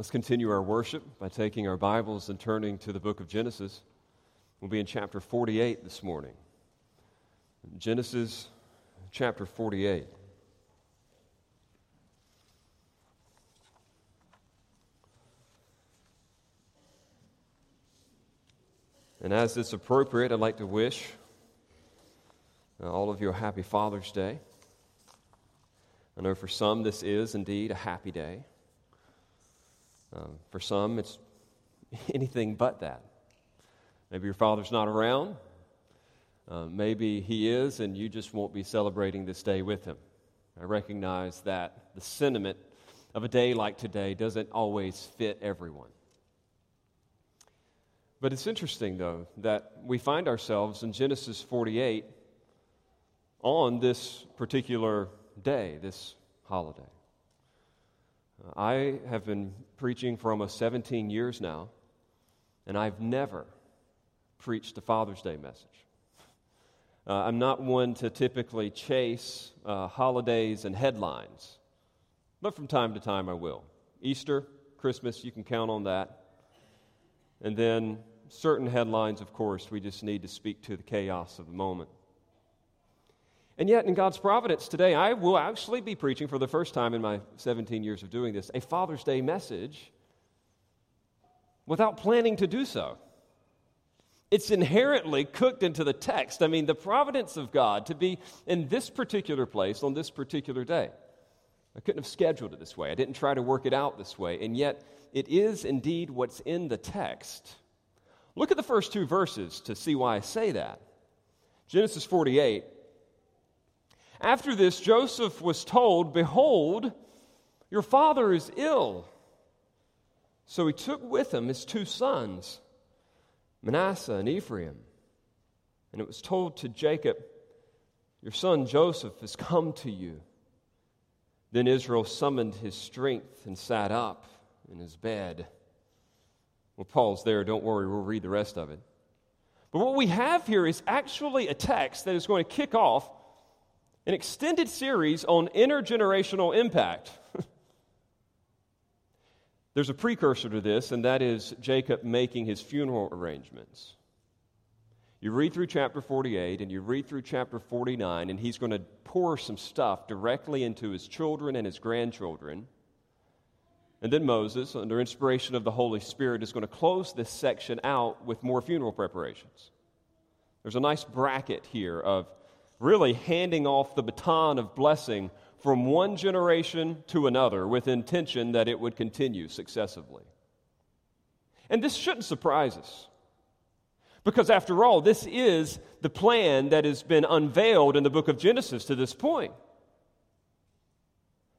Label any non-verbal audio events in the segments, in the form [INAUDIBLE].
Let's continue our worship by taking our Bibles and turning to the book of Genesis. We'll be in chapter 48 this morning. Genesis chapter 48. And as it's appropriate, I'd like to wish uh, all of you a happy Father's Day. I know for some this is indeed a happy day. Um, for some, it's [LAUGHS] anything but that. Maybe your father's not around. Uh, maybe he is, and you just won't be celebrating this day with him. I recognize that the sentiment of a day like today doesn't always fit everyone. But it's interesting, though, that we find ourselves in Genesis 48 on this particular day, this holiday. I have been preaching for almost 17 years now, and I've never preached a Father's Day message. Uh, I'm not one to typically chase uh, holidays and headlines, but from time to time I will. Easter, Christmas, you can count on that. And then certain headlines, of course, we just need to speak to the chaos of the moment. And yet, in God's providence today, I will actually be preaching for the first time in my 17 years of doing this a Father's Day message without planning to do so. It's inherently cooked into the text. I mean, the providence of God to be in this particular place on this particular day. I couldn't have scheduled it this way. I didn't try to work it out this way. And yet, it is indeed what's in the text. Look at the first two verses to see why I say that. Genesis 48 after this, Joseph was told, Behold, your father is ill. So he took with him his two sons, Manasseh and Ephraim. And it was told to Jacob, Your son Joseph has come to you. Then Israel summoned his strength and sat up in his bed. Well, Paul's there. Don't worry, we'll read the rest of it. But what we have here is actually a text that is going to kick off an extended series on intergenerational impact. [LAUGHS] There's a precursor to this, and that is Jacob making his funeral arrangements. You read through chapter 48 and you read through chapter 49, and he's going to pour some stuff directly into his children and his grandchildren. And then Moses, under inspiration of the Holy Spirit, is going to close this section out with more funeral preparations. There's a nice bracket here of really handing off the baton of blessing from one generation to another with intention that it would continue successively. And this shouldn't surprise us. Because after all, this is the plan that has been unveiled in the book of Genesis to this point.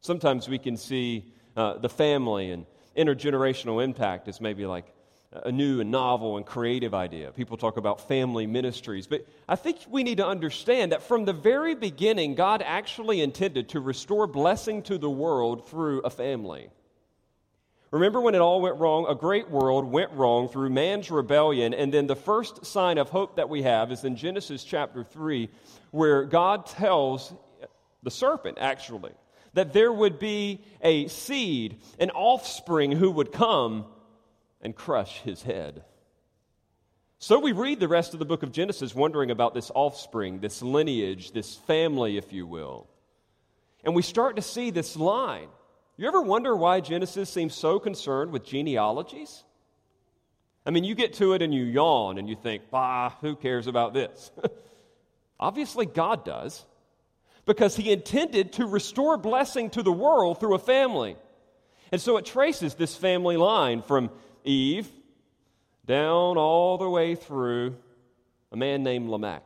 Sometimes we can see uh, the family and intergenerational impact as maybe like a new and novel and creative idea. People talk about family ministries. But I think we need to understand that from the very beginning, God actually intended to restore blessing to the world through a family. Remember when it all went wrong? A great world went wrong through man's rebellion. And then the first sign of hope that we have is in Genesis chapter 3, where God tells the serpent, actually, that there would be a seed, an offspring who would come and crush his head. So we read the rest of the book of Genesis wondering about this offspring, this lineage, this family, if you will. And we start to see this line. You ever wonder why Genesis seems so concerned with genealogies? I mean, you get to it and you yawn and you think, bah, who cares about this? [LAUGHS] Obviously, God does, because He intended to restore blessing to the world through a family. And so it traces this family line from Eve down all the way through a man named Lamech.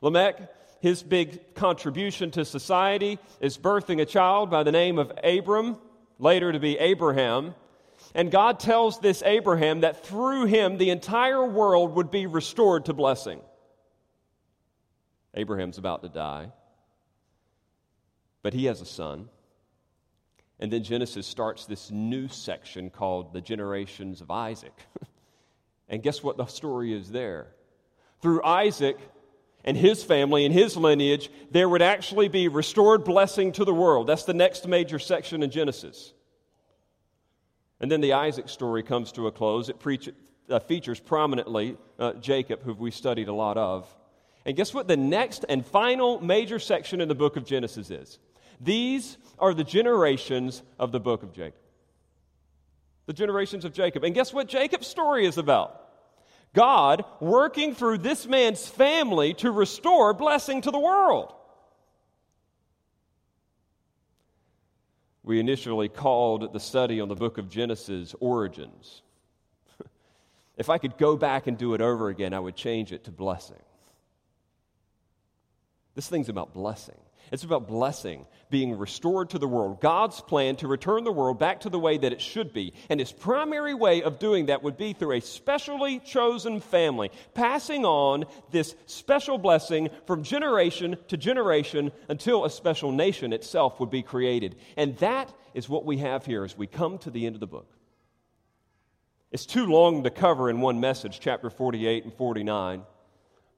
Lamech, his big contribution to society is birthing a child by the name of Abram, later to be Abraham. And God tells this Abraham that through him the entire world would be restored to blessing. Abraham's about to die, but he has a son. And then Genesis starts this new section called the generations of Isaac. [LAUGHS] and guess what the story is there? Through Isaac and his family and his lineage, there would actually be restored blessing to the world. That's the next major section in Genesis. And then the Isaac story comes to a close. It preach, uh, features prominently uh, Jacob, who we studied a lot of. And guess what the next and final major section in the book of Genesis is? These are the generations of the book of Jacob. The generations of Jacob. And guess what Jacob's story is about? God working through this man's family to restore blessing to the world. We initially called the study on the book of Genesis Origins. [LAUGHS] if I could go back and do it over again, I would change it to blessing. This thing's about blessing. It's about blessing, being restored to the world. God's plan to return the world back to the way that it should be. And his primary way of doing that would be through a specially chosen family, passing on this special blessing from generation to generation until a special nation itself would be created. And that is what we have here as we come to the end of the book. It's too long to cover in one message, chapter 48 and 49.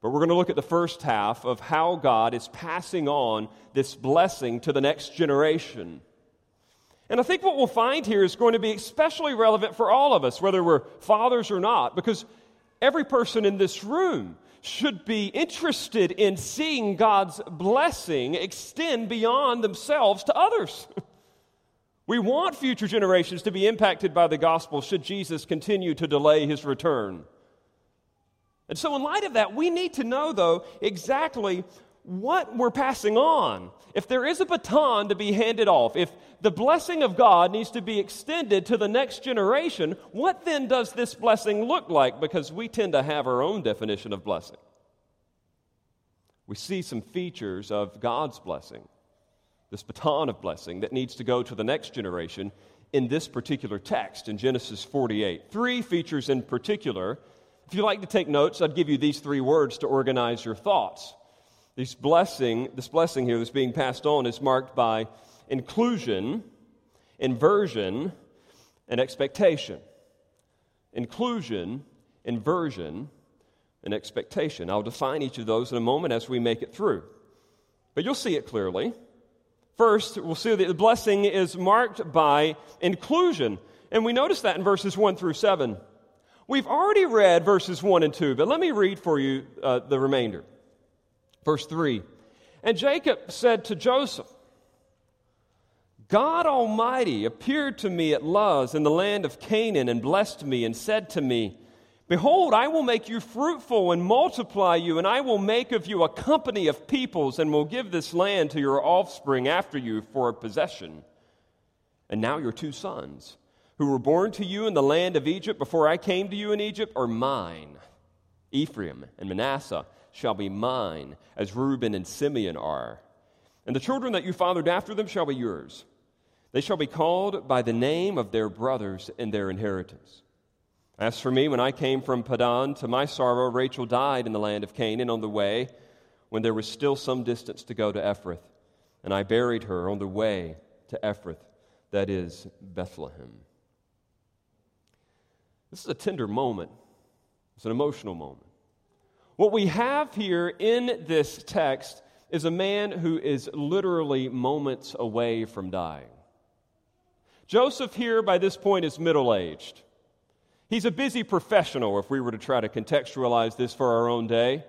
But we're going to look at the first half of how God is passing on this blessing to the next generation. And I think what we'll find here is going to be especially relevant for all of us, whether we're fathers or not, because every person in this room should be interested in seeing God's blessing extend beyond themselves to others. [LAUGHS] we want future generations to be impacted by the gospel should Jesus continue to delay his return. And so, in light of that, we need to know, though, exactly what we're passing on. If there is a baton to be handed off, if the blessing of God needs to be extended to the next generation, what then does this blessing look like? Because we tend to have our own definition of blessing. We see some features of God's blessing, this baton of blessing that needs to go to the next generation in this particular text in Genesis 48. Three features in particular if you like to take notes, I'd give you these three words to organize your thoughts. This blessing, this blessing here that's being passed on is marked by inclusion, inversion, and expectation. Inclusion, inversion, and expectation. I'll define each of those in a moment as we make it through. But you'll see it clearly. First, we'll see that the blessing is marked by inclusion. And we notice that in verses 1 through 7. We've already read verses 1 and 2, but let me read for you uh, the remainder. Verse 3 And Jacob said to Joseph, God Almighty appeared to me at Luz in the land of Canaan and blessed me and said to me, Behold, I will make you fruitful and multiply you, and I will make of you a company of peoples, and will give this land to your offspring after you for a possession. And now your two sons who were born to you in the land of Egypt before I came to you in Egypt are mine. Ephraim and Manasseh shall be mine, as Reuben and Simeon are. And the children that you fathered after them shall be yours. They shall be called by the name of their brothers in their inheritance. As for me, when I came from Padan, to my sorrow, Rachel died in the land of Canaan on the way, when there was still some distance to go to Ephrath. And I buried her on the way to Ephrath, that is, Bethlehem. This is a tender moment, it's an emotional moment. What we have here in this text is a man who is literally moments away from dying. Joseph, here by this point, is middle aged. He's a busy professional, if we were to try to contextualize this for our own day.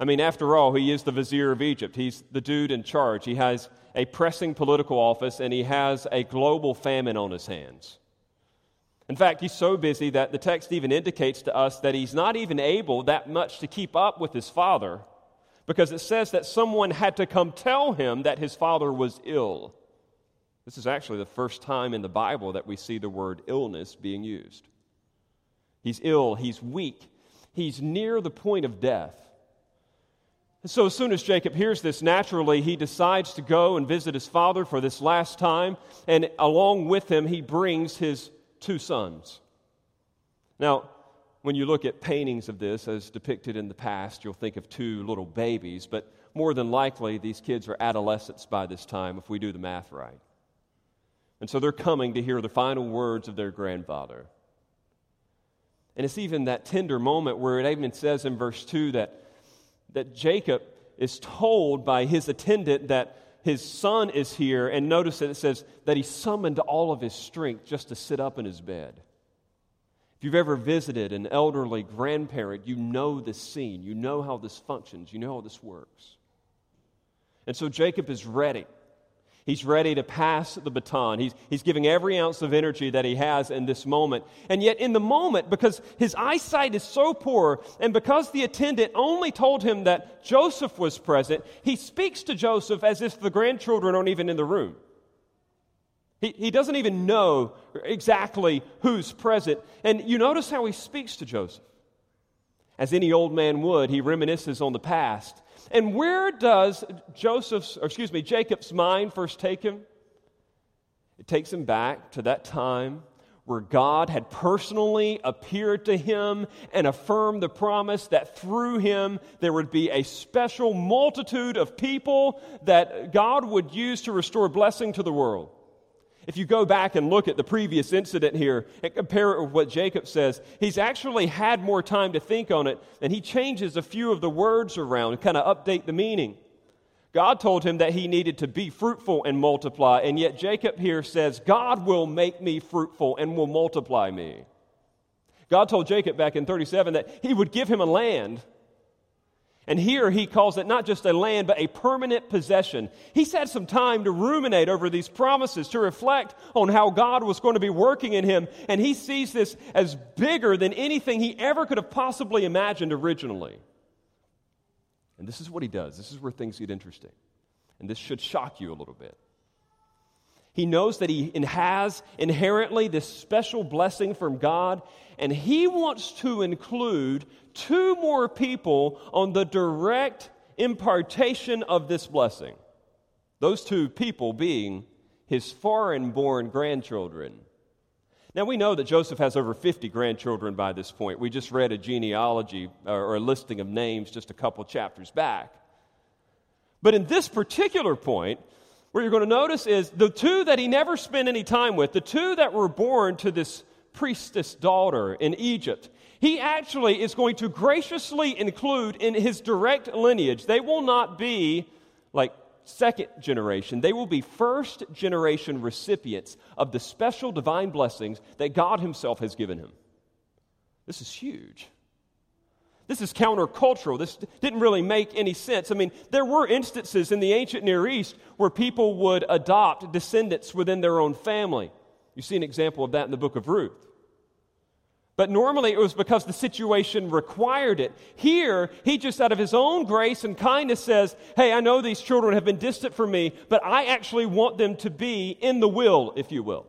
I mean, after all, he is the vizier of Egypt. He's the dude in charge. He has a pressing political office, and he has a global famine on his hands. In fact, he's so busy that the text even indicates to us that he's not even able that much to keep up with his father because it says that someone had to come tell him that his father was ill. This is actually the first time in the Bible that we see the word illness being used. He's ill, he's weak, he's near the point of death. And so, as soon as Jacob hears this, naturally, he decides to go and visit his father for this last time, and along with him, he brings his two sons. Now, when you look at paintings of this as depicted in the past, you'll think of two little babies, but more than likely, these kids are adolescents by this time if we do the math right. And so they're coming to hear the final words of their grandfather. And it's even that tender moment where it even says in verse 2 that, that Jacob is told by his attendant that his son is here, and notice that it says that he summoned all of his strength just to sit up in his bed. If you've ever visited an elderly grandparent, you know this scene. You know how this functions. You know how this works. And so Jacob is ready. He's ready to pass the baton. He's, he's giving every ounce of energy that he has in this moment. And yet, in the moment, because his eyesight is so poor, and because the attendant only told him that Joseph was present, he speaks to Joseph as if the grandchildren aren't even in the room. He, he doesn't even know exactly who's present. And you notice how he speaks to Joseph. As any old man would, he reminisces on the past and where does Joseph's, or excuse me, Jacob's mind first take him? It takes him back to that time where God had personally appeared to him and affirmed the promise that through him there would be a special multitude of people that God would use to restore blessing to the world. If you go back and look at the previous incident here and compare it with what Jacob says, he's actually had more time to think on it, and he changes a few of the words around and kind of update the meaning. God told him that he needed to be fruitful and multiply, and yet Jacob here says, God will make me fruitful and will multiply me. God told Jacob back in 37 that he would give him a land and here he calls it not just a land, but a permanent possession. He's had some time to ruminate over these promises, to reflect on how God was going to be working in him. And he sees this as bigger than anything he ever could have possibly imagined originally. And this is what he does. This is where things get interesting. And this should shock you a little bit. He knows that he has inherently this special blessing from God, and he wants to include two more people on the direct impartation of this blessing. Those two people being his foreign born grandchildren. Now, we know that Joseph has over 50 grandchildren by this point. We just read a genealogy uh, or a listing of names just a couple chapters back. But in this particular point, what you're going to notice is the two that he never spent any time with, the two that were born to this priestess daughter in Egypt, he actually is going to graciously include in his direct lineage. They will not be like second generation, they will be first generation recipients of the special divine blessings that God Himself has given him. This is huge. This is countercultural. This didn't really make any sense. I mean, there were instances in the ancient Near East where people would adopt descendants within their own family. You see an example of that in the book of Ruth. But normally it was because the situation required it. Here, he just out of his own grace and kindness says, Hey, I know these children have been distant from me, but I actually want them to be in the will, if you will.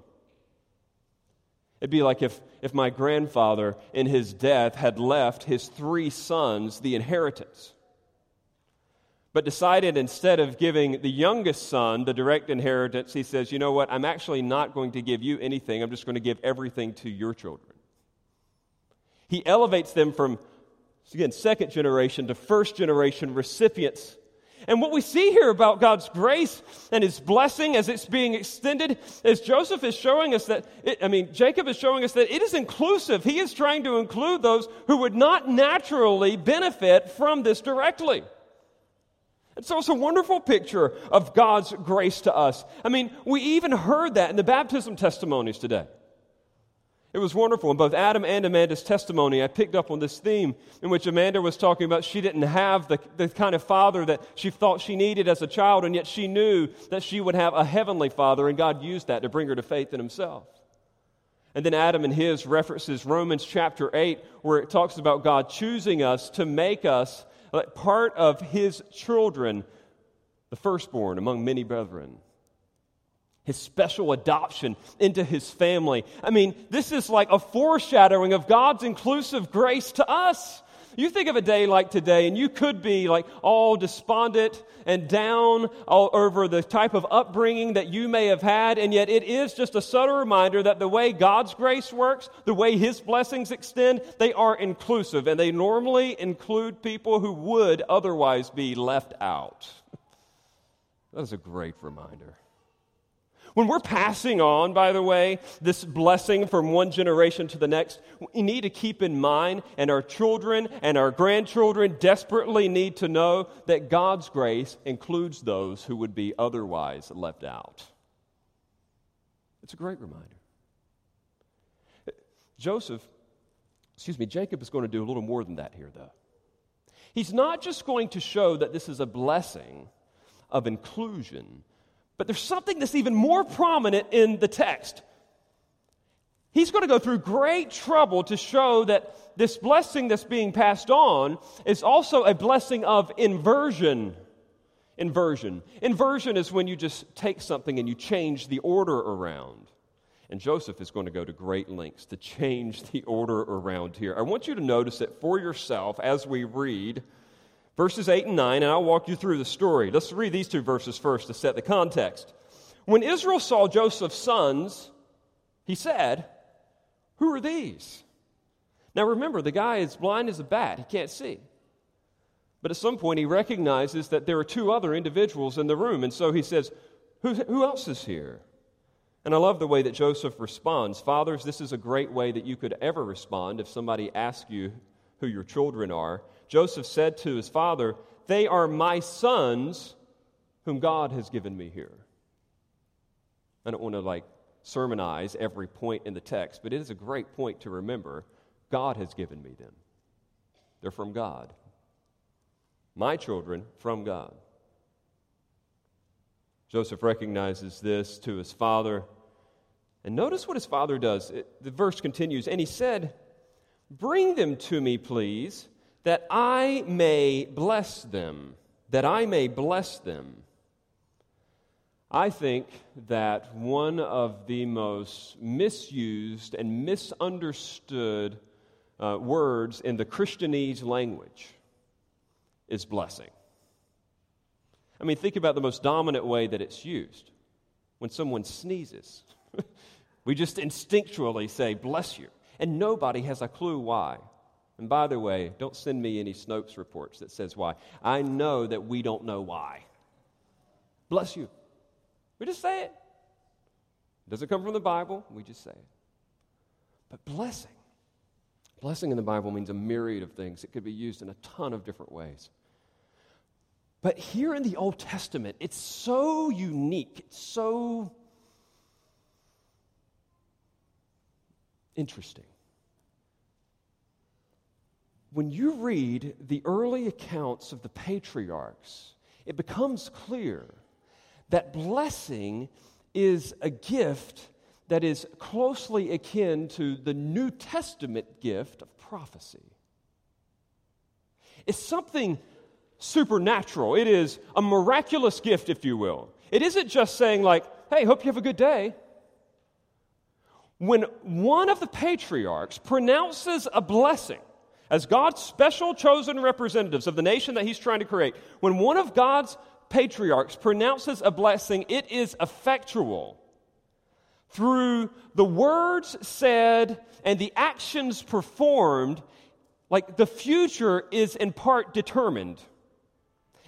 It'd be like if, if my grandfather, in his death, had left his three sons the inheritance, but decided instead of giving the youngest son the direct inheritance, he says, You know what? I'm actually not going to give you anything. I'm just going to give everything to your children. He elevates them from, again, second generation to first generation recipients and what we see here about God's grace and his blessing as it's being extended is Joseph is showing us that, it, I mean, Jacob is showing us that it is inclusive. He is trying to include those who would not naturally benefit from this directly. It's a wonderful picture of God's grace to us. I mean, we even heard that in the baptism testimonies today. It was wonderful. In both Adam and Amanda's testimony, I picked up on this theme in which Amanda was talking about she didn't have the, the kind of father that she thought she needed as a child, and yet she knew that she would have a heavenly father, and God used that to bring her to faith in himself. And then Adam and his references Romans chapter 8, where it talks about God choosing us to make us uh, part of his children, the firstborn among many brethren his special adoption into his family. I mean, this is like a foreshadowing of God's inclusive grace to us. You think of a day like today, and you could be like all despondent and down all over the type of upbringing that you may have had, and yet it is just a subtle reminder that the way God's grace works, the way His blessings extend, they are inclusive, and they normally include people who would otherwise be left out. [LAUGHS] That is a great reminder. When we're passing on, by the way, this blessing from one generation to the next, we need to keep in mind, and our children and our grandchildren desperately need to know that God's grace includes those who would be otherwise left out. It's a great reminder. Joseph, excuse me, Jacob is going to do a little more than that here, though. He's not just going to show that this is a blessing of inclusion but there's something that's even more prominent in the text. He's going to go through great trouble to show that this blessing that's being passed on is also a blessing of inversion. Inversion. Inversion is when you just take something and you change the order around. And Joseph is going to go to great lengths to change the order around here. I want you to notice it for yourself as we read verses 8 and 9, and I'll walk you through the story. Let's read these two verses first to set the context. When Israel saw Joseph's sons, he said, Who are these? Now remember, the guy is blind as a bat, he can't see. But at some point, he recognizes that there are two other individuals in the room, and so he says, Who, who else is here? And I love the way that Joseph responds. Fathers, this is a great way that you could ever respond if somebody asks you who your children are. Joseph said to his father, They are my sons whom God has given me here. I don't want to like sermonize every point in the text, but it is a great point to remember. God has given me them. They're from God. My children from God. Joseph recognizes this to his father. And notice what his father does. It, the verse continues, and he said, Bring them to me, please, that I may bless them, that I may bless them. I think that one of the most misused and misunderstood uh, words in the Christianese language is blessing. I mean, think about the most dominant way that it's used. When someone sneezes, [LAUGHS] we just instinctually say, bless you. And nobody has a clue why. And by the way, don't send me any Snopes reports that says why. I know that we don't know why. Bless you. We just say it. It doesn't come from the Bible, we just say it. But blessing, blessing in the Bible means a myriad of things. It could be used in a ton of different ways. But here in the Old Testament, it's so unique, it's so interesting when you read the early accounts of the patriarchs, it becomes clear that blessing is a gift that is closely akin to the New Testament gift of prophecy. It's something supernatural, it is a miraculous gift, if you will. It isn't just saying, like, hey, hope you have a good day. When one of the patriarchs pronounces a blessing, as God's special chosen representatives of the nation that He's trying to create, when one of God's patriarchs pronounces a blessing, it is effectual. Through the words said and the actions performed, like the future is in part determined.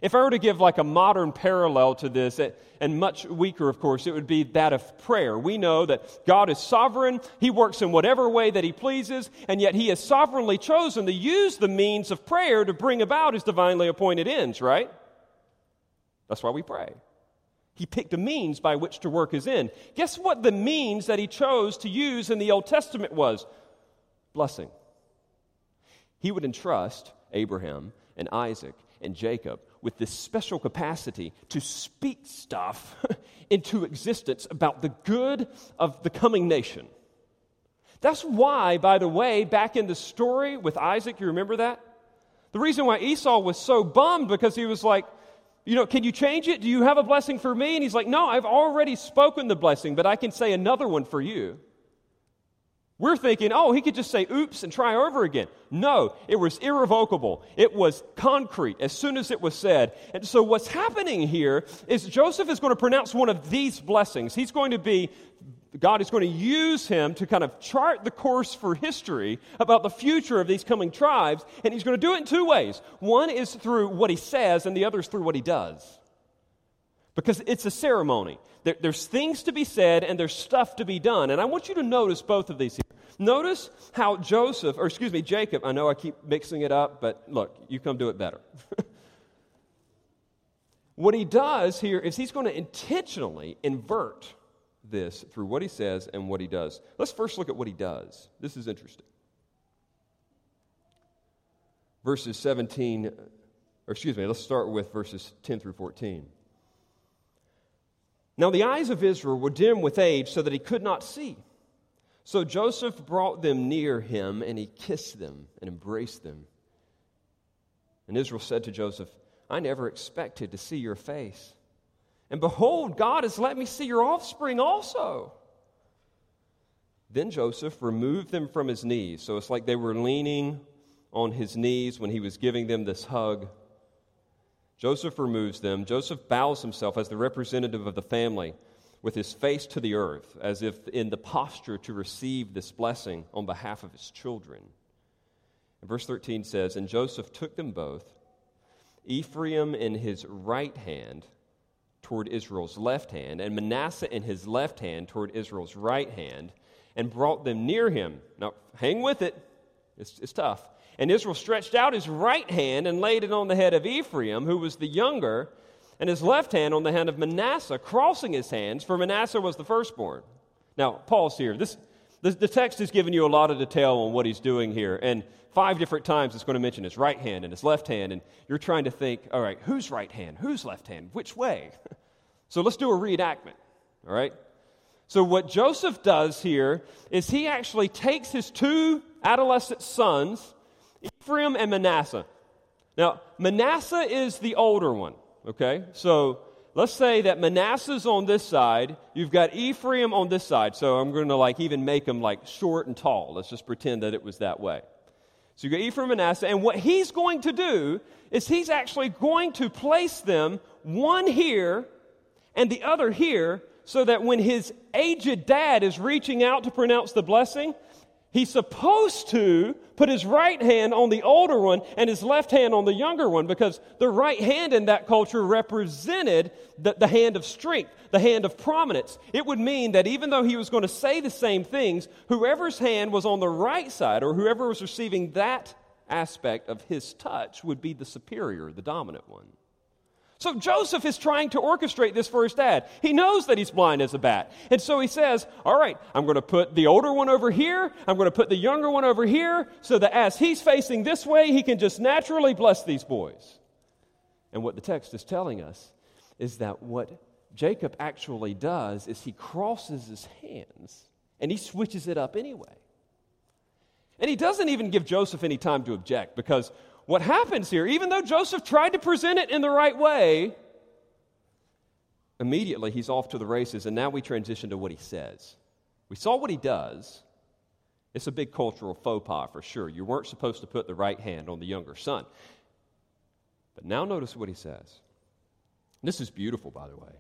If I were to give like a modern parallel to this, and much weaker, of course, it would be that of prayer. We know that God is sovereign. He works in whatever way that He pleases, and yet He has sovereignly chosen to use the means of prayer to bring about His divinely appointed ends, right? That's why we pray. He picked a means by which to work His end. Guess what the means that He chose to use in the Old Testament was? Blessing. He would entrust Abraham and Isaac and Jacob with this special capacity to speak stuff [LAUGHS] into existence about the good of the coming nation. That's why, by the way, back in the story with Isaac, you remember that? The reason why Esau was so bummed because he was like, you know, can you change it? Do you have a blessing for me? And he's like, no, I've already spoken the blessing, but I can say another one for you. We're thinking, oh, he could just say oops and try over again. No, it was irrevocable. It was concrete as soon as it was said. And so, what's happening here is Joseph is going to pronounce one of these blessings. He's going to be, God is going to use him to kind of chart the course for history about the future of these coming tribes. And he's going to do it in two ways one is through what he says, and the other is through what he does. because it's a ceremony. There, there's things to be said and there's stuff to be done. And I want you to notice both of these. Notice how Joseph, or excuse me, Jacob, I know I keep mixing it up, but look, you come do it better. [LAUGHS] what he does here is he's going to intentionally invert this through what he says and what he does. Let's first look at what he does. This is interesting. Verses 17, or excuse me, let's start with verses 10 through 14. Now the eyes of Israel were dim with age so that he could not see. So Joseph brought them near him, and he kissed them and embraced them. And Israel said to Joseph, I never expected to see your face. And behold, God has let me see your offspring also. Then Joseph removed them from his knees. So it's like they were leaning on his knees when he was giving them this hug. Joseph removes them. Joseph bows himself as the representative of the family with his face to the earth, as if in the posture to receive this blessing on behalf of his children. And verse 13 says, And Joseph took them both, Ephraim in his right hand toward Israel's left hand, and Manasseh in his left hand toward Israel's right hand, and brought them near him. Now, hang with it, it's, it's tough and Israel stretched out his right hand and laid it on the head of Ephraim, who was the younger, and his left hand on the hand of Manasseh, crossing his hands, for Manasseh was the firstborn. Now, pause here. This, the, the text is giving you a lot of detail on what he's doing here. And five different times it's going to mention his right hand and his left hand. And you're trying to think, all right, whose right hand? Whose left hand? Which way? [LAUGHS] so let's do a reenactment, all right? So, what Joseph does here is he actually takes his two adolescent sons Ephraim and Manasseh. Now, Manasseh is the older one, okay? So let's say that Manasseh's on this side, you've got Ephraim on this side. So I'm going to like even make them like short and tall. Let's just pretend that it was that way. So you got Ephraim and Manasseh, and what he's going to do is he's actually going to place them one here and the other here so that when his aged dad is reaching out to pronounce the blessing, He's supposed to put his right hand on the older one and his left hand on the younger one because the right hand in that culture represented the, the, hand of strength, the hand of prominence. It would mean that even though he was going to say the same things, whoever's hand was on the right side or whoever was receiving that aspect of his touch would be the superior, the dominant one. So Joseph is trying to orchestrate this for his dad. He knows that he's blind as a bat. And so he says, All right, I'm going to put the older one over here. I'm going to put the younger one over here so that as he's facing this way, he can just naturally bless these boys. And what the text is telling us is that what Jacob actually does is he crosses his hands and he switches it up anyway. And he doesn't even give Joseph any time to object because what happens here, even though Joseph tried to present it in the right way, immediately he's off to the races, and now we transition to what he says. We saw what he does. It's a big cultural faux pas for sure. You weren't supposed to put the right hand on the younger son. But now notice what he says. This is beautiful, by the way.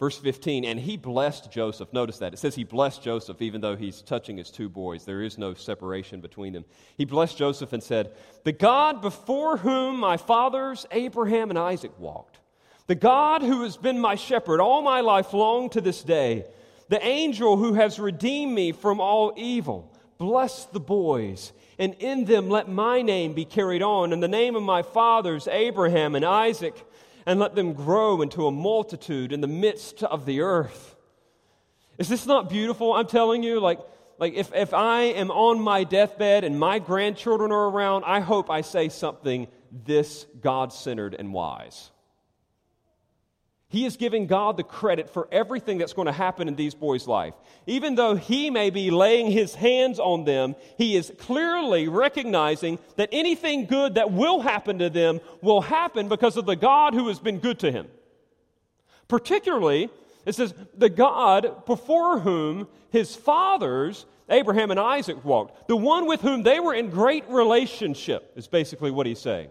Verse 15, and he blessed Joseph. Notice that. It says he blessed Joseph even though he's touching his two boys. There is no separation between them. He blessed Joseph and said, The God before whom my fathers, Abraham and Isaac, walked, the God who has been my shepherd all my life long to this day, the angel who has redeemed me from all evil, bless the boys, and in them let my name be carried on, and the name of my fathers, Abraham and Isaac and let them grow into a multitude in the midst of the earth. Is this not beautiful? I'm telling you, like, like if, if I am on my deathbed and my grandchildren are around, I hope I say something this God centered and wise. He is giving God the credit for everything that's going to happen in these boys' life. Even though he may be laying his hands on them, he is clearly recognizing that anything good that will happen to them will happen because of the God who has been good to him. Particularly, it says, the God before whom his fathers, Abraham and Isaac, walked, the one with whom they were in great relationship, is basically what he's saying.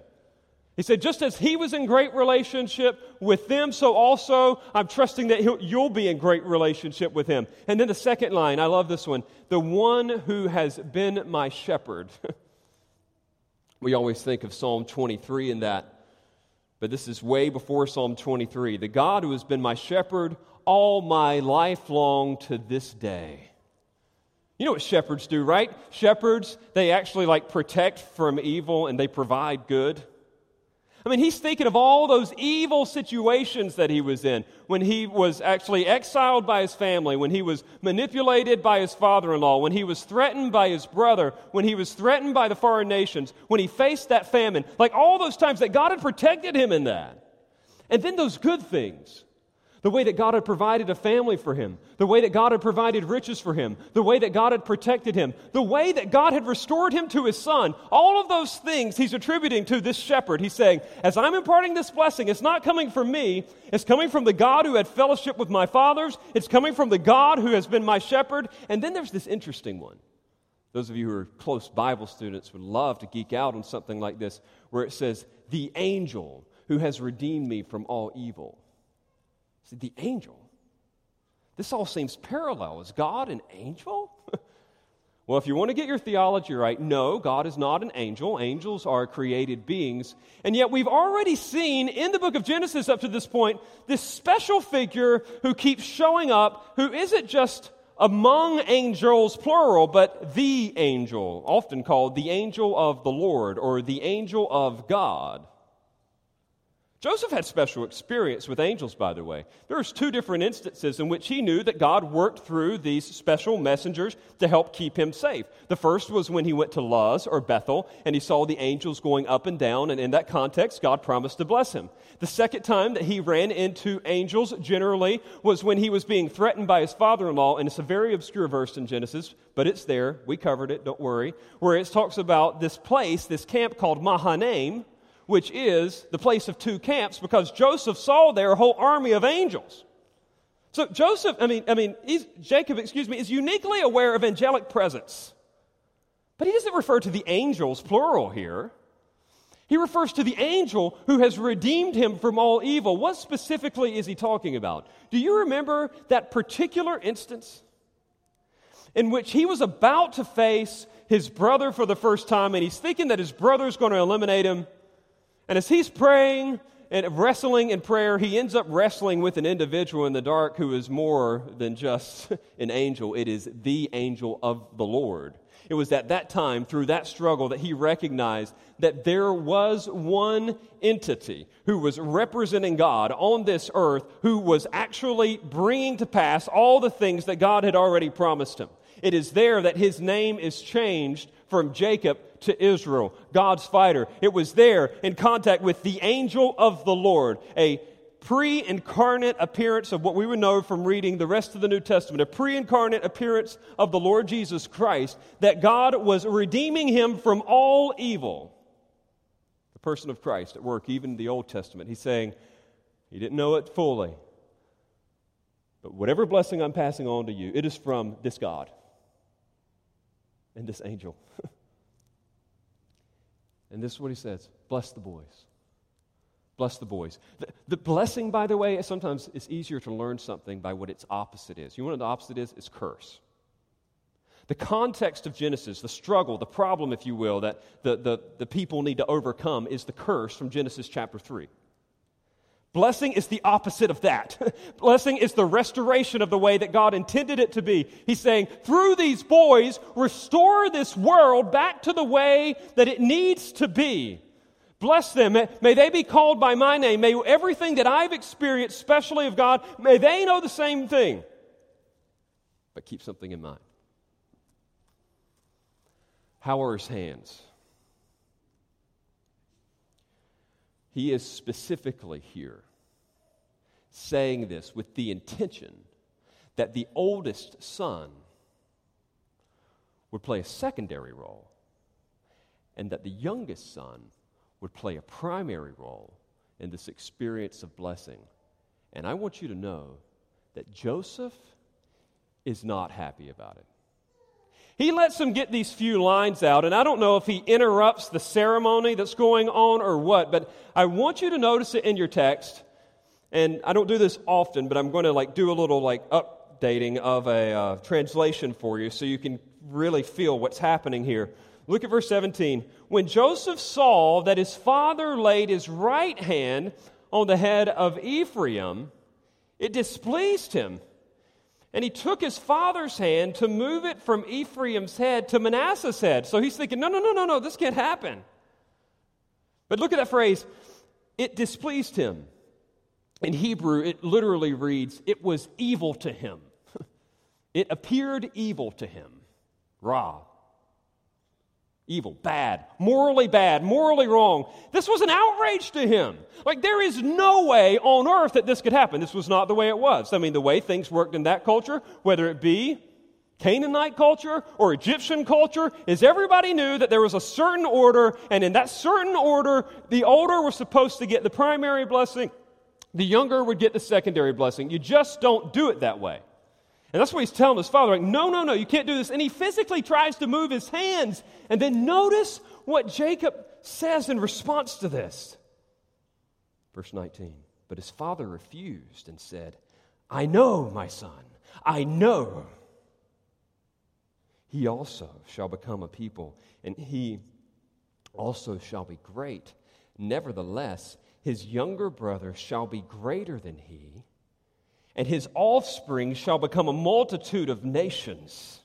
He said, just as he was in great relationship with them, so also I'm trusting that you'll be in great relationship with him. And then the second line, I love this one the one who has been my shepherd. [LAUGHS] we always think of Psalm 23 in that. But this is way before Psalm 23. The God who has been my shepherd all my life long to this day. You know what shepherds do, right? Shepherds, they actually like protect from evil and they provide good. I mean, he's thinking of all those evil situations that he was in when he was actually exiled by his family, when he was manipulated by his father in law, when he was threatened by his brother, when he was threatened by the foreign nations, when he faced that famine. Like all those times that God had protected him in that. And then those good things the way that God had provided a family for him, the way that God had provided riches for him, the way that God had protected him, the way that God had restored him to his son, all of those things he's attributing to this shepherd. He's saying, As I'm imparting this blessing, it's not coming from me, it's coming from the God who had fellowship with my fathers, it's coming from the God who has been my shepherd. And then there's this interesting one. Those of you who are close Bible students would love to geek out on something like this, where it says, The angel who has redeemed me from all evil. See, the angel. This all seems parallel. Is God an angel? [LAUGHS] well, if you want to get your theology right, no, God is not an angel. Angels are created beings. And yet, we've already seen in the book of Genesis up to this point this special figure who keeps showing up, who isn't just among angels, plural, but the angel, often called the angel of the Lord or the angel of God. Joseph had special experience with angels, by the way. There's two different instances in which he knew that God worked through these special messengers to help keep him safe. The first was when he went to Luz or Bethel and he saw the angels going up and down, and in that context, God promised to bless him. The second time that he ran into angels generally was when he was being threatened by his father in law, and it's a very obscure verse in Genesis, but it's there. We covered it, don't worry, where it talks about this place, this camp called Mahanaim which is the place of two camps, because Joseph saw there a whole army of angels. So Joseph, I mean, I mean, Jacob, excuse me, is uniquely aware of angelic presence. But he doesn't refer to the angels, plural here. He refers to the angel who has redeemed him from all evil. What specifically is he talking about? Do you remember that particular instance in which he was about to face his brother for the first time and he's thinking that his brother is going to eliminate him? And as he's praying and wrestling in prayer, he ends up wrestling with an individual in the dark who is more than just [LAUGHS] an angel. It is the angel of the Lord. It was at that time, through that struggle, that he recognized that there was one entity who was representing God on this earth who was actually bringing to pass all the things that God had already promised him. It is there that his name is changed from Jacob to Israel, God's fighter. It was there in contact with the angel of the Lord, a pre incarnate appearance of what we would know from reading the rest of the New Testament, a pre incarnate appearance of the Lord Jesus Christ, that God was redeeming him from all evil. The person of Christ at work, even in the Old Testament. He's saying, He didn't know it fully. But whatever blessing I'm passing on to you, it is from this God and this angel. [LAUGHS] and this is what he says bless the boys. Bless the boys. The, the, blessing, by the way, sometimes it's easier to learn something by what its opposite is. You know what the opposite is? It's curse. The context of Genesis, the struggle, the problem, if you will, that the, the, the people need to overcome is the curse from Genesis chapter 3. Blessing is the opposite of that. [LAUGHS] Blessing is the restoration of the way that God intended it to be. He's saying, through these boys, restore this world back to the way that it needs to be. Bless them. May they be called by my name. May everything that I've experienced, specially of God, may they know the same thing. But keep something in mind. How are his hands? He is specifically here saying this with the intention that the oldest son would play a secondary role and that the youngest son would play a primary role in this experience of blessing. And I want you to know that Joseph is not happy about it. He lets them get these few lines out, and I don't know if he interrupts the ceremony that's going on or what, but I want you to notice it in your text. And I don't do this often, but I'm going to like do a little like updating of a uh, translation for you so you can really feel what's happening here. Look at verse 17. When Joseph saw that his father laid his right hand on the head of Ephraim, it displeased him. And he took his father's hand to move it from Ephraim's head to Manasseh's head. So he's thinking, no, no, no, no, no, this can't happen. But look at that phrase, it displeased him. In Hebrew, it literally reads, it was evil to him. [LAUGHS] it appeared evil to him. Ra evil, bad, morally bad, morally wrong. This was an outrage to him. Like, there is no way on earth that this could happen. This was not the way it was. I mean, the way things worked in that culture, whether it be Canaanite culture or Egyptian culture, is everybody knew that there was a certain order, and in that certain order, the older was supposed to get the primary blessing, the younger would get the secondary blessing. You just don't do it that way. And that's what he's telling his father, like, no, no, no, you can't do this. And he physically tries to move his hands. And then notice what Jacob says in response to this. Verse 19. But his father refused and said, I know, my son, I know. He also shall become a people, and he also shall be great. Nevertheless, his younger brother shall be greater than he and his offspring shall become a multitude of nations.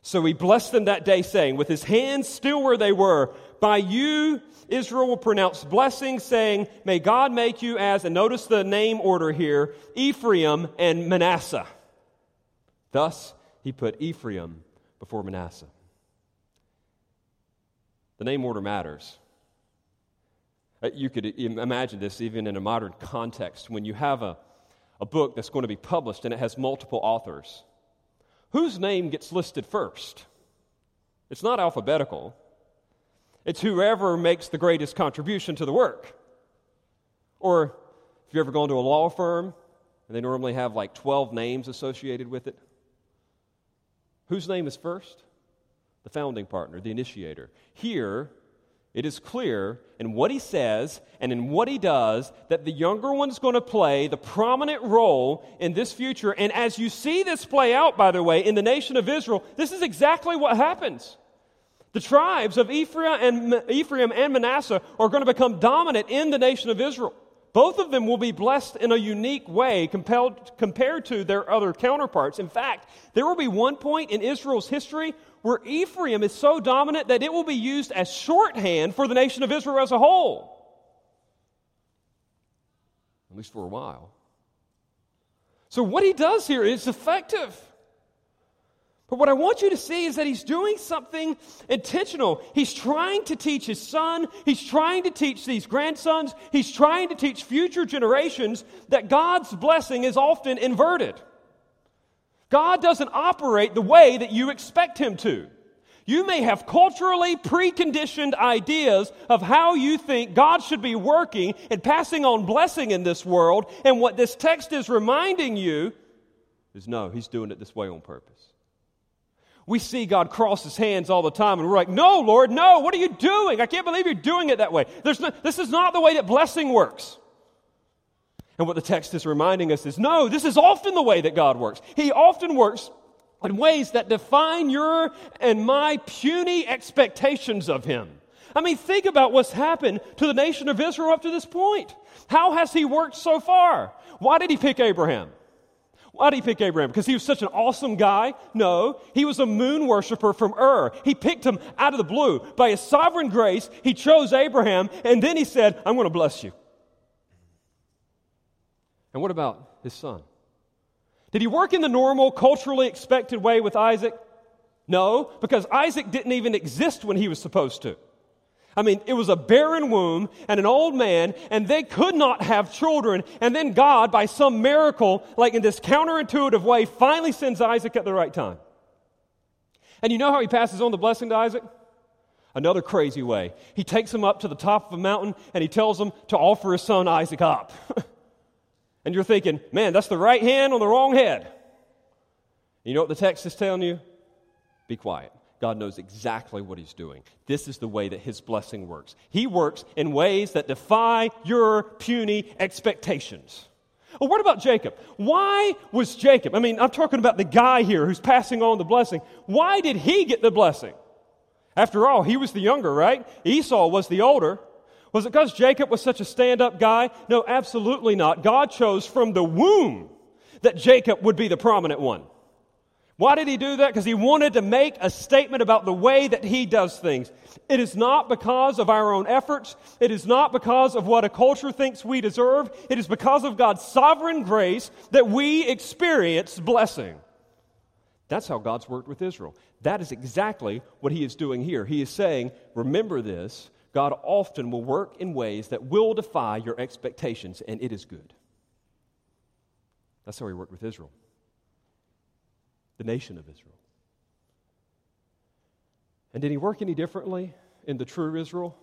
So he blessed them that day, saying, With his hands still where they were, by you Israel will pronounce blessing, saying, May God make you as, and notice the name order here, Ephraim and Manasseh. Thus he put Ephraim before Manasseh. The name order matters. Uh, you could imagine this even in a modern context. When you have a a book that's going to be published and it has multiple authors. Whose name gets listed first? It's not alphabetical, it's whoever makes the greatest contribution to the work. Or if you've ever gone to a law firm and they normally have like 12 names associated with it, whose name is first? The founding partner, the initiator. Here, it is clear in what he says and in what he does that the younger one's going to play the prominent role in this future. And as you see this play out, by the way, in the nation of Israel, this is exactly what happens. The tribes of Ephraim and, Ephraim and Manasseh are going to become dominant in the nation of Israel. Both of them will be blessed in a unique way compelled, compared to their other counterparts. In fact, there will be one point in Israel's history where Ephraim is so dominant that it will be used as shorthand for the nation of Israel as a whole. At least for a while. So, what he does here is effective. But what I want you to see is that he's doing something intentional. He's trying to teach his son, he's trying to teach these grandsons, he's trying to teach future generations that God's blessing is often inverted. God doesn't operate the way that you expect Him to. You may have culturally preconditioned ideas of how you think God should be working and passing on blessing in this world, and what this text is reminding you is no, He's doing it this way on purpose. We see God cross His hands all the time, and we're like, no, Lord, no, what are you doing? I can't believe you're doing it that way. No, this is not the way that blessing works. And what the text is reminding us is no, this is often the way that God works. He often works in ways that define your and my puny expectations of Him. I mean, think about what's happened to the nation of Israel up to this point. How has He worked so far? Why did He pick Abraham? Why did he pick Abraham? Because he was such an awesome guy? No. He was a moon worshiper from Ur. He picked him out of the blue. By his sovereign grace, he chose Abraham, and then he said, I'm going to bless you. And what about his son? Did he work in the normal, culturally expected way with Isaac? No, because Isaac didn't even exist when he was supposed to. I mean, it was a barren womb and an old man, and they could not have children. And then God, by some miracle, like in this counterintuitive way, finally sends Isaac at the right time. And you know how he passes on the blessing to Isaac? Another crazy way. He takes him up to the top of a mountain and he tells him to offer his son Isaac up. [LAUGHS] and you're thinking, man, that's the right hand on the wrong head. You know what the text is telling you? Be quiet. God knows exactly what He's doing. This is the way that His blessing works. He works in ways that defy your puny expectations. Well, what about Jacob? Why was Jacob, I mean, I'm talking about the guy here who's passing on the blessing. Why did he get the blessing? After all, he was the younger, right? Esau was the older. Was it because Jacob was such a stand up guy? No, absolutely not. God chose from the womb that Jacob would be the prominent one. Why did he do that? Because he wanted to make a statement about the way that he does things. It is not because of our own efforts. It is not because of what a culture thinks we deserve. It is because of God's sovereign grace that we experience blessing. That's how God's worked with Israel. That is exactly what he is doing here. He is saying, remember this, God often will work in ways that will defy your expectations, and it is good. That's how he worked with Israel the nation of Israel. And did he work any differently in the true Israel?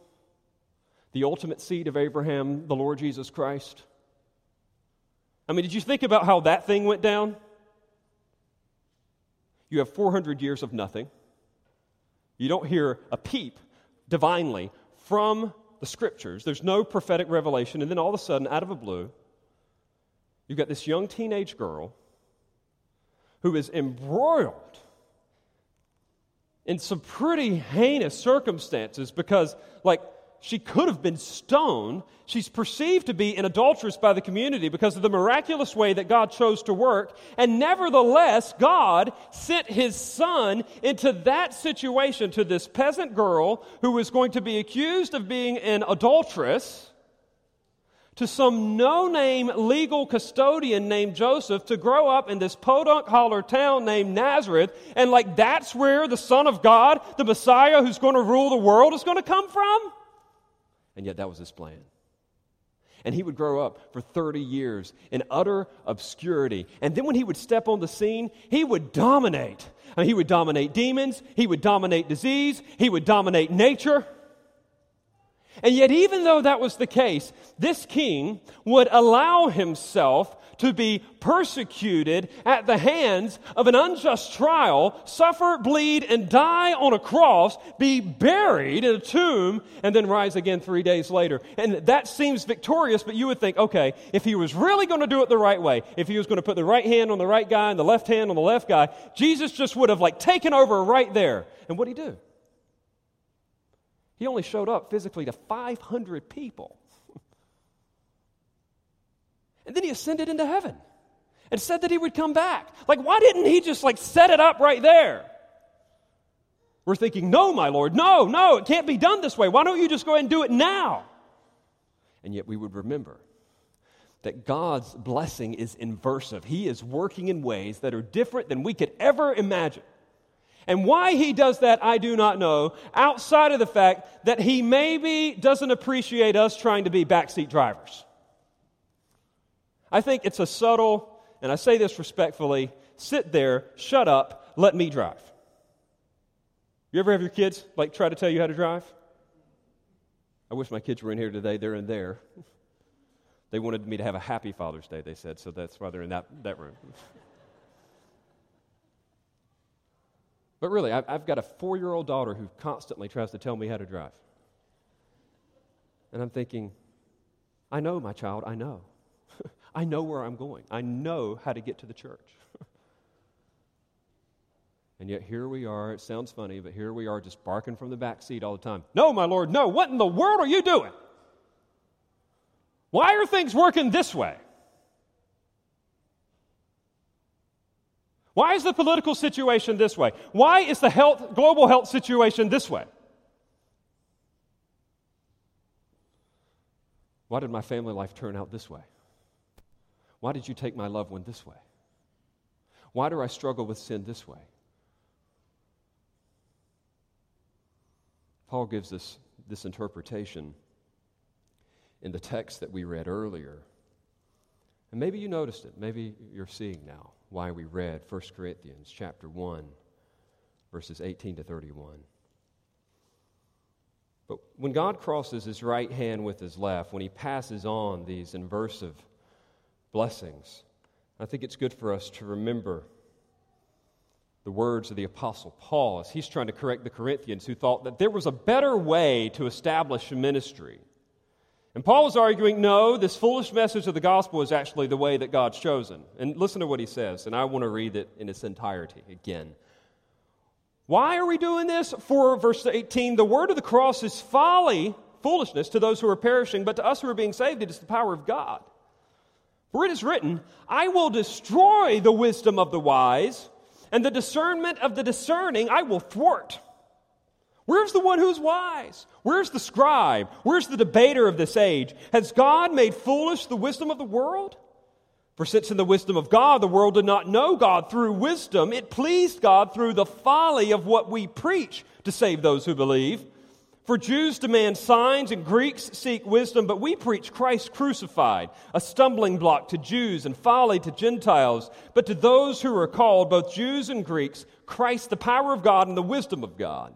The ultimate seed of Abraham, the Lord Jesus Christ? I mean, did you think about how that thing went down? You have 400 years of nothing. You don't hear a peep divinely from the scriptures. There's no prophetic revelation. And then all of a sudden, out of a blue, you've got this young teenage girl who is embroiled in some pretty heinous circumstances because, like, she could have been stoned. She's perceived to be an adulteress by the community because of the miraculous way that God chose to work. And nevertheless, God sent his son into that situation to this peasant girl who was going to be accused of being an adulteress to some no name legal custodian named Joseph to grow up in this podunk holler town named Nazareth. And like that's where the Son of God, the Messiah who's going to rule the world, is going to come from? And yet that was his plan. And he would grow up for 30 years in utter obscurity. And then when he would step on the scene, he would dominate. I mean, he would dominate demons, he would dominate disease, he would dominate nature. And yet, even though that was the case, this king would allow himself to be persecuted at the hands of an unjust trial, suffer, bleed, and die on a cross, be buried in a tomb, and then rise again three days later. And that seems victorious, but you would think, okay, if he was really going to do it the right way, if he was going to put the right hand on the right guy and the left hand on the left guy, Jesus just would have like taken over right there. And what'd he do? He only showed up physically to 500 people. [LAUGHS] and then he ascended into heaven and said that he would come back. Like, why didn't he just like set it up right there? We're thinking, no, my Lord, no, no, it can't be done this way. Why don't you just go ahead and do it now? And yet we would remember that God's blessing is inversive. He is working in ways that are different than we could ever imagine. And why he does that, I do not know, outside of the fact that he maybe doesn't appreciate us trying to be backseat drivers. I think it's a subtle, and I say this respectfully sit there, shut up, let me drive. You ever have your kids like try to tell you how to drive? I wish my kids were in here today. They're in there. They wanted me to have a happy Father's Day, they said, so that's why they're in that, that room. But really, I've got a four year old daughter who constantly tries to tell me how to drive. And I'm thinking, I know, my child, I know. [LAUGHS] I know where I'm going. I know how to get to the church. [LAUGHS] and yet here we are. It sounds funny, but here we are just barking from the back seat all the time. No, my Lord, no. What in the world are you doing? Why are things working this way? Why is the political situation this way? Why is the health, global health situation this way? Why did my family life turn out this way? Why did you take my loved one this way? Why do I struggle with sin this way? Paul gives us this interpretation in the text that we read earlier. And maybe you noticed it. Maybe you're seeing now why we read 1 Corinthians chapter 1 verses 18 to 31. But when God crosses his right hand with his left, when he passes on these inversive blessings, I think it's good for us to remember the words of the Apostle Paul as he's trying to correct the Corinthians who thought that there was a better way to establish a ministry. And Paul was arguing, no, this foolish message of the gospel is actually the way that God's chosen. And listen to what he says, and I want to read it in its entirety again. Why are we doing this? For verse 18, the word of the cross is folly, foolishness to those who are perishing, but to us who are being saved, it is the power of God. For it is written, I will destroy the wisdom of the wise, and the discernment of the discerning I will thwart. Where's the one who's wise? Where's the scribe? Where's the debater of this age? Has God made foolish the wisdom of the world? For since in the wisdom of God the world did not know God through wisdom, it pleased God through the folly of what we preach to save those who believe. For Jews demand signs and Greeks seek wisdom, but we preach Christ crucified, a stumbling block to Jews and folly to Gentiles. But to those who are called, both Jews and Greeks, Christ the power of God and the wisdom of God.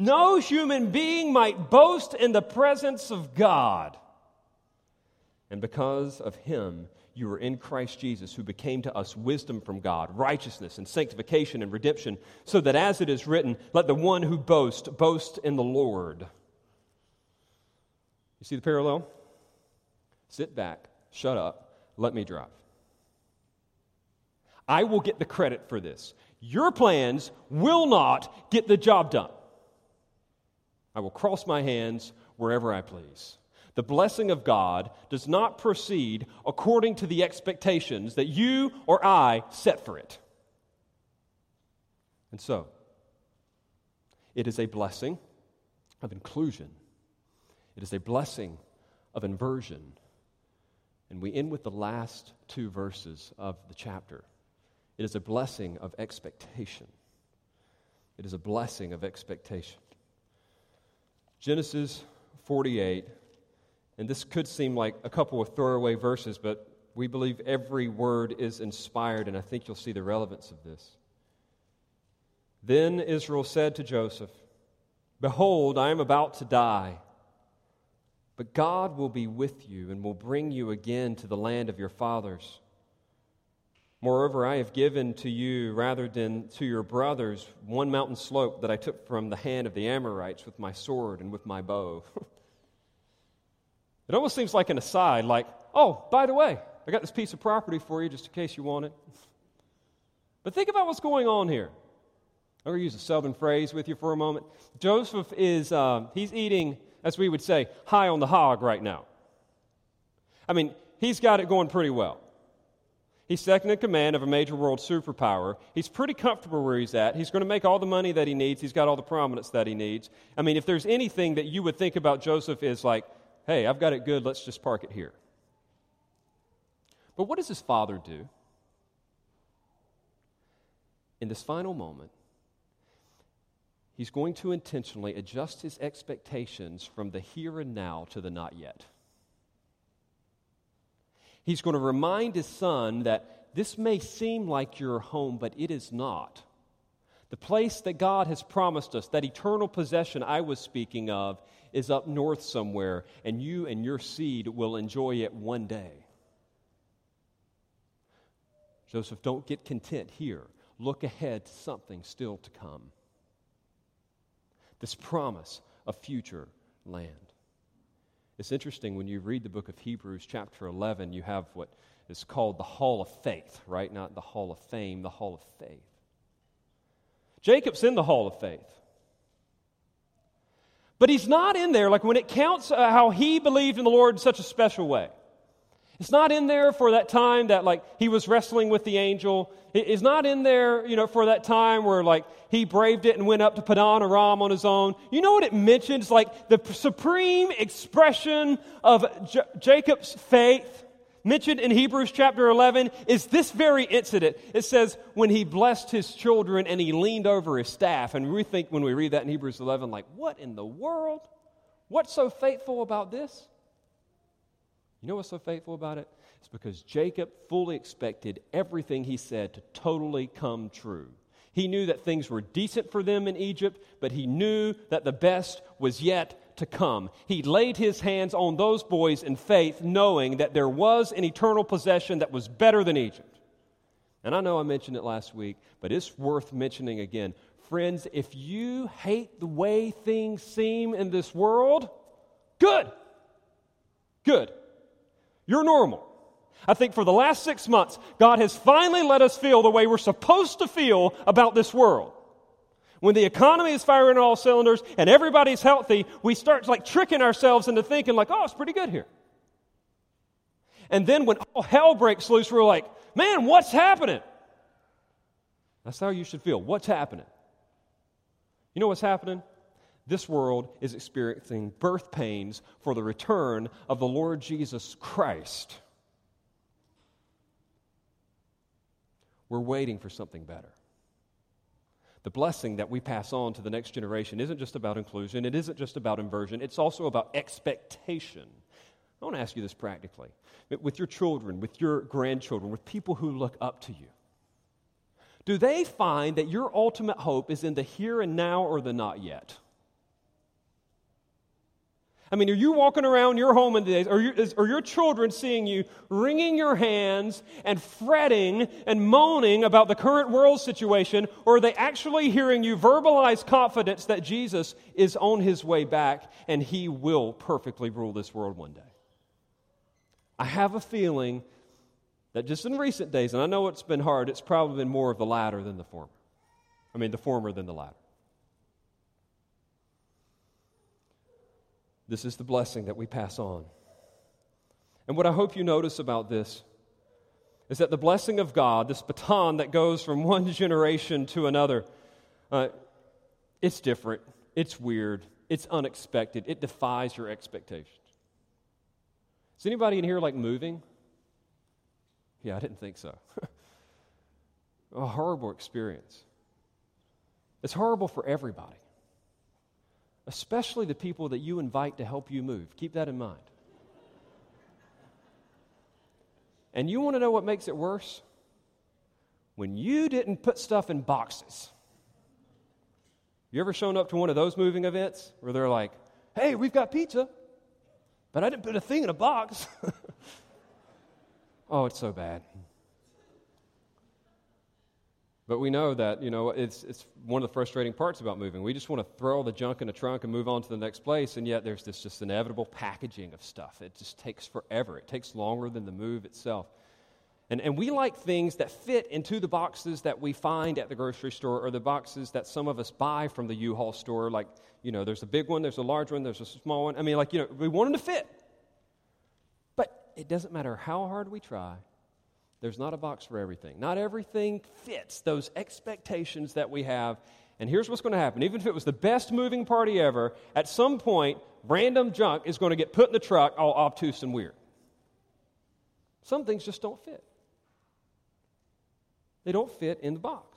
no human being might boast in the presence of God. And because of him, you are in Christ Jesus, who became to us wisdom from God, righteousness and sanctification and redemption, so that as it is written, let the one who boasts boast in the Lord. You see the parallel? Sit back, shut up, let me drive. I will get the credit for this. Your plans will not get the job done. I will cross my hands wherever I please the blessing of God does not proceed according to the expectations that you or I set for it. And so, it is a blessing of inclusion, it is a blessing of inversion. And we end with the last two verses of the chapter. It is a blessing of expectation. It is a blessing of expectation. Genesis 48 and this could seem like a couple of throwaway verses, but we believe every word is inspired, and I think you'll see the relevance of this. Then Israel said to Joseph, Behold, I am about to die, but God will be with you and will bring you again to the land of your fathers. Moreover, I have given to you, rather than to your brothers, one mountain slope that I took from the hand of the Amorites with my sword and with my bow. [LAUGHS] It almost seems like an aside, like, oh, by the way, I got this piece of property for you just in case you want it. [LAUGHS] But think about what's going on here. I'm going to use a southern phrase with you for a moment. Joseph is, uh, he's eating, as we would say, high on the hog right now. I mean, he's got it going pretty well. He's second in command of a major world superpower. He's pretty comfortable where he's at. He's going to make all the money that he needs. He's got all the prominence that he needs. I mean, if there's anything that you would think about Joseph is like, hey, I've got it good, let's just park it here. But what does his father do? In this final moment, he's going to intentionally adjust his expectations from the here and now to the not yet. He's going to remind his son that this may seem like your home, but it is not. The place that God has promised us, that eternal possession I was speaking of, is up north somewhere, and you and your seed will enjoy it one day. Joseph, don't get content here. Look ahead to something still to come. This promise of future land. It's interesting when you read the book of Hebrews, chapter 11, you have what is called the Hall of Faith, right? Not the Hall of Fame, the Hall of Faith. Jacob's in the Hall of Faith. But he's not in there, like when it counts uh, how he believed in the Lord in such a special way. It's not in there for that time that like he was wrestling with the angel. It's not in there, you know, for that time where like he braved it and went up to Padan Aram on his own. You know what it mentions? Like the supreme expression of J- Jacob's faith mentioned in Hebrews chapter 11 is this very incident. It says, when he blessed his children and he leaned over his staff. And we think when we read that in Hebrews 11, like, what in the world? What's so faithful about this? You know what's so faithful about it? It's because Jacob fully expected everything he said to totally come true. He knew that things were decent for them in Egypt, but he knew that the best was yet to come. He laid his hands on those boys in faith, knowing that there was an eternal possession that was better than Egypt. And I know I mentioned it last week, but it's worth mentioning again. Friends, if you hate the way things seem in this world, good. Good. You're normal. I think for the last six months, God has finally let us feel the way we're supposed to feel about this world. When the economy is firing all cylinders and everybody's healthy, we start like tricking ourselves into thinking like, oh, it's pretty good here. And then when all hell breaks loose, we're like, man, what's happening? That's how you should feel. What's happening? You know what's happening? This world is experiencing birth pains for the return of the Lord Jesus Christ. We're waiting for something better. The blessing that we pass on to the next generation isn't just about inclusion, it isn't just about inversion, it's also about expectation. I want to ask you this practically. With your children, with your grandchildren, with people who look up to you, do they find that your ultimate hope is in the here and now or the not yet? I mean, are you walking around your home in the days, or, are your children seeing you wringing your hands and fretting and moaning about the current world situation, or are they actually hearing you verbalize confidence that Jesus is on his way back and he will perfectly rule this world one day? I have a feeling that just in recent days, and I know it's been hard, it's probably been more of the latter than the former. I mean, the former than the latter. This is the blessing that we pass on. And what I hope you notice about this is that the blessing of God, this baton that goes from [LAUGHS] one generation to another, uh, it's different, it's weird, it's unexpected, it defies your expectations. Is anybody in here like moving? Yeah, I didn't think so. [LAUGHS] a horrible experience. It's horrible for everybody especially the people that you invite to help you move. Keep that in mind. And you want to know what makes it worse? When you didn't put stuff in boxes. You ever shown up to one of those moving events where they're like, hey, we've got pizza, but I didn't put a thing in a box? [LAUGHS] oh, it's so bad. But we know that, you know, it's, it's one of the frustrating parts about moving. We just want to throw all the junk in the trunk and move on to the next place, and yet there's this just inevitable packaging of stuff. It just takes forever. It takes longer than the move itself. And, and we like things that fit into the boxes that we find at the grocery store or the boxes that some of us buy from the U-Haul store. Like, you know, there's a big one, there's a large one, there's a small one. I mean, like, you know, we want them to fit. But it doesn't matter how hard we try, there's not a box for everything. Not everything fits those expectations that we have. And here's what's going to happen. Even if it was the best moving party ever, at some point, random junk is going to get put in the truck all obtuse and weird. Some things just don't fit. They don't fit in the box.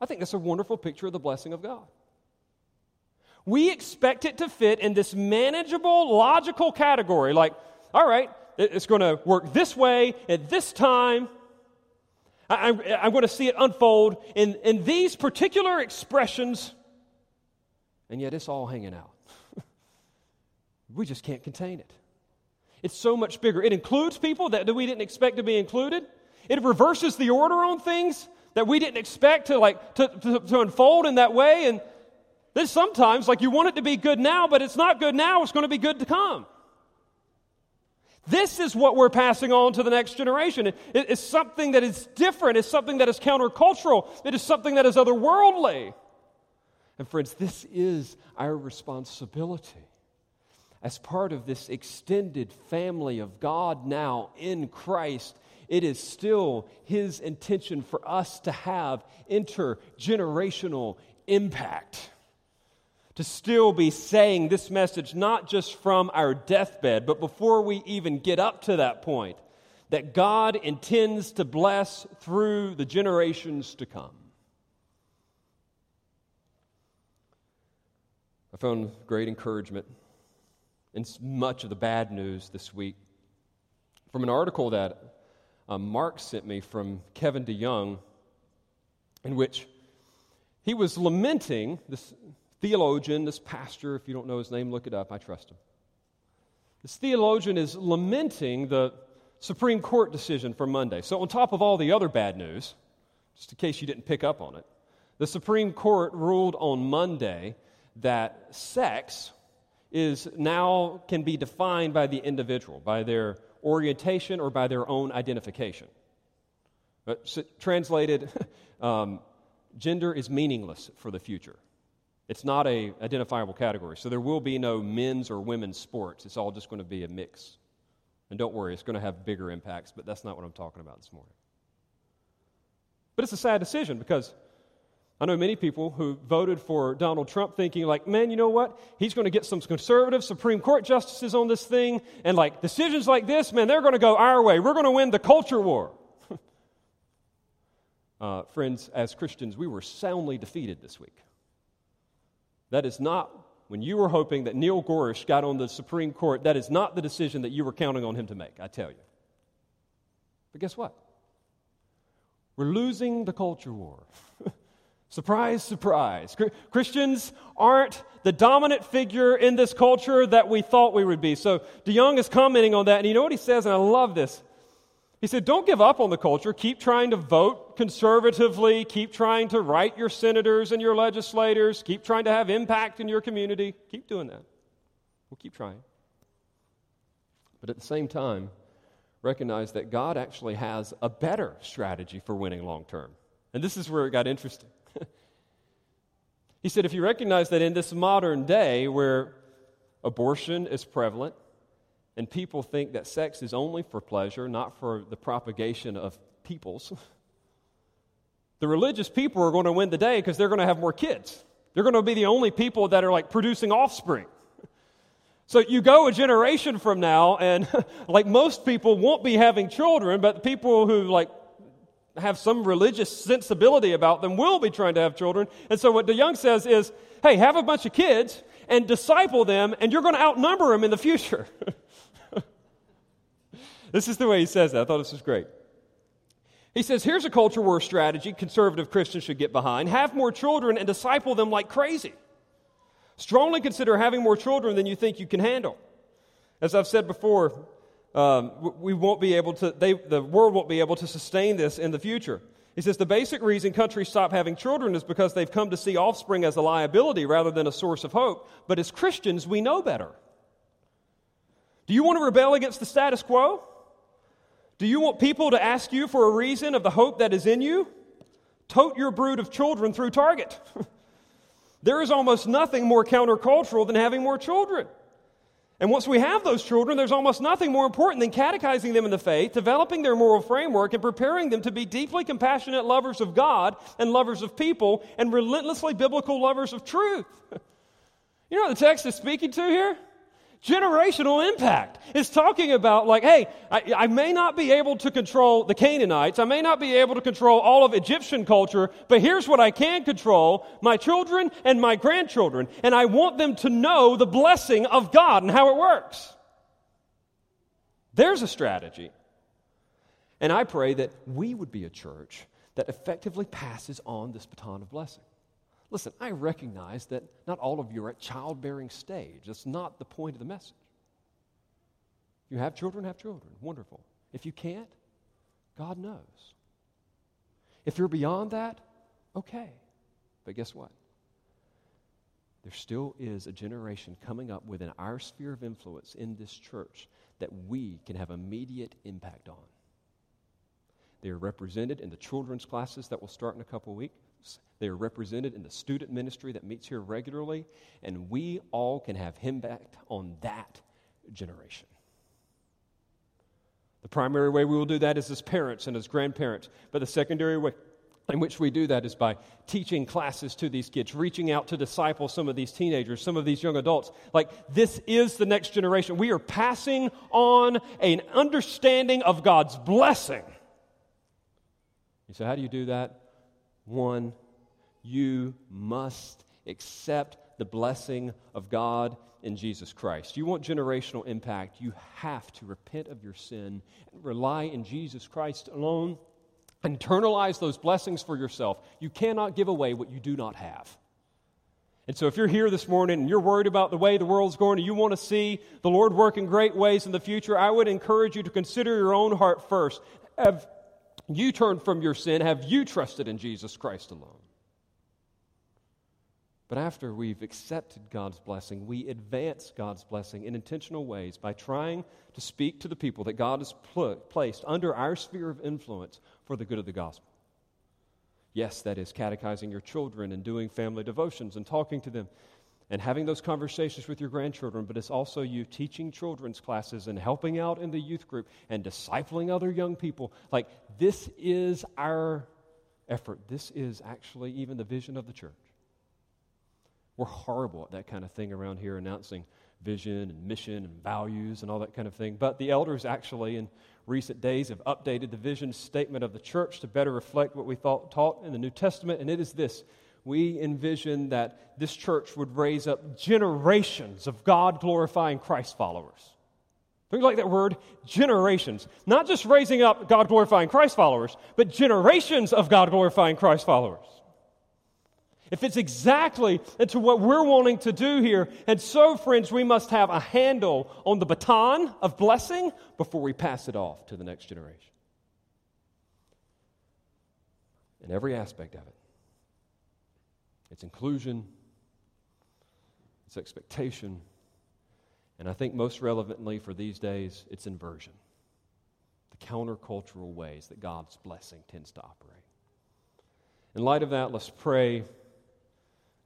I think that's a wonderful picture of the blessing of God. We expect it to fit in this manageable, logical category like, all right, it's going to work this way at this time. I, am going to see it unfold in, in these particular expressions, and yet it's all hanging out. [LAUGHS] we just can't contain it. It's so much bigger. It includes people that, we didn't expect to be included. It reverses the order on things that we didn't expect to like to, to, to unfold in that way. And then sometimes, like you want it to be good now, but it's not good now, it's going to be good to come. This is what we're passing on to the next generation. It, it's something that is different. It's something that is countercultural. It is something that is otherworldly. And, friends, this is our responsibility. As part of this extended family of God now in Christ, it is still His intention for us to have intergenerational impact to still be saying this message, not just from our deathbed, but before we even get up to that point, that God intends to bless through the generations to come. I found great encouragement in much of the bad news this week from an article that uh, Mark sent me from Kevin DeYoung in which he was lamenting this theologian, this pastor. If you don't know his name, look it up. I trust him. This theologian is lamenting the Supreme Court decision from Monday. So, on top of all the other bad news, just in case you didn't pick up on it, the Supreme Court ruled on Monday that sex is now can be defined by the individual, by their orientation or by their own identification. But translated, [LAUGHS] um, gender is meaningless for the future. It's not a identifiable category. So there will be no men's or women's sports. It's all just going to be a mix. And don't worry, it's going to have bigger impacts, but that's not what I'm talking about this morning. But it's a sad decision because I know many people who voted for Donald Trump thinking, like, man, you know what? He's going to get some conservative Supreme Court justices on this thing, and like decisions like this, man, they're going to go our way. We're going to win the culture war. [LAUGHS] uh, friends, as Christians, we were soundly defeated this week. That is not, when you were hoping that Neil Gorsuch got on the Supreme Court, that is not the decision that you were counting on him to make, I tell you. But guess what? We're losing the culture war. [LAUGHS] Surprise, surprise. Christians aren't the dominant figure in this culture that we thought we would be. So DeYoung is commenting on that, and you know what he says, and I love this. He said, Don't give up on the culture. Keep trying to vote conservatively. Keep trying to write your senators and your legislators. Keep trying to have impact in your community. Keep doing that. We'll keep trying. But at the same time, recognize that God actually has a better strategy for winning long term. And this is where it got interesting. [LAUGHS] he said, if you recognize that in this modern day where abortion is prevalent and people think that sex is only for pleasure, not for the propagation of peoples, [LAUGHS] the religious people are going to win the day because they're going to have more kids. They're going to be the only people that are like producing offspring. [LAUGHS] So you go a generation from now, and [LAUGHS] like most people won't be having children, but the people who like have some religious sensibility about them will be trying to have children. And so what DeYoung says is, hey, have a bunch of kids and disciple them, and you're going to outnumber them in the future. This is the way he says that. I thought this was great. He says, here's a culture war strategy conservative Christians should get behind. Have more children and disciple them like crazy. Strongly consider having more children than you think you can handle. As I've said before, um, we won't be able to, they, the world won't be able to sustain this in the future. He says the basic reason countries stop having children is because they've come to see offspring as a liability rather than a source of hope. But as Christians, we know better. Do you want to rebel against the status quo? Do you want people to ask you for a reason of the hope that is in you? Tote your brood of children through Target. [LAUGHS] there is almost nothing more countercultural than having more children. And once we have those children, there's almost nothing more important than catechizing them in the faith, developing their moral framework, and preparing them to be deeply compassionate lovers of God and lovers of people and relentlessly biblical lovers of truth. [LAUGHS] You know what the text is speaking to here? Generational impact. It's talking about, like, hey, I, I, may not be able to control the Canaanites, I may not be able to control all of Egyptian culture, but here's what I can control my children and my grandchildren. And I want them to know the blessing of God and how it works. There's a strategy. And I pray that we would be a church that effectively passes on this baton of blessing. Listen, I recognize that not all of you are at childbearing stage. That's not the point of the message. You have children, have children. Wonderful. If you can't, God knows. If you're beyond that, okay. But guess what? There still is a generation coming up within our sphere of influence in this church that we can have immediate impact on. They are represented in the children's classes that will start in a couple weeks. They are represented in the student ministry that meets here regularly, and we all can have impact on that generation. The primary way we will do that is as parents and as grandparents, but the secondary way in which we do that is by teaching classes to these kids, reaching out to disciple some of these teenagers, some of these young adults. Like, this is the next generation. We are passing on an understanding of God's blessing. You say, how do you do that? One, you must accept the blessing of God in Jesus Christ. You want generational impact, you have to repent of your sin and rely in Jesus Christ alone Internalize those blessings for yourself. You cannot give away what you do not have. And so, if you're here this morning and you're worried about the way the world's going and you want to see the Lord work in great ways in the future, I would encourage you to consider your own heart first. Have you turned from your sin? Have you trusted in Jesus Christ alone? But after we've accepted God's blessing, we advance God's blessing in intentional ways by trying to speak to the people that God has pl- placed under our sphere of influence for the good of the gospel. Yes, that is catechizing your children and doing family devotions and talking to them and having those conversations with your grandchildren, but it's also you teaching children's classes and helping out in the youth group and discipling other young people. Like, this is our effort. This is actually even the vision of the church. We're horrible at that kind of thing around here, announcing vision and mission and values and all that kind of thing. But the elders actually, in recent days, have updated the vision statement of the church to better reflect what we thought, taught in the New Testament, and it is this. We envision that this church would raise up generations of God glorifying Christ followers. Think like that word, generations. Not just raising up God glorifying Christ followers, but generations of God glorifying Christ followers. If it's exactly into what we're wanting to do here. And so, friends, we must have a handle on the baton of blessing before we pass it off to the next generation. In every aspect of it its inclusion, its expectation, and I think most relevantly for these days, its inversion. The countercultural ways that God's blessing tends to operate. In light of that, let's pray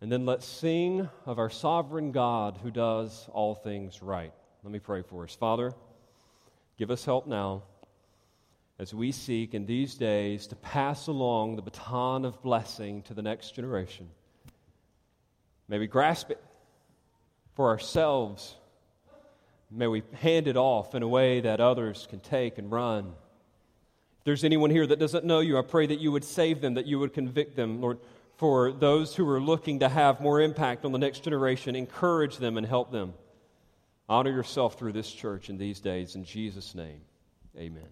and then let's sing of our sovereign God who does all things right. Let me pray for us. Father, give us help now as we seek in these days to pass along the baton of blessing to the next generation. May we grasp it for ourselves. May we hand it off in a way that others can take and run. If there's anyone here that doesn't know you, I pray that you would save them, that you would convict them. Lord, for those who are looking to have more impact on the next generation. Encourage them and help them. Honor yourself through this church in these days. In Jesus' name, amen.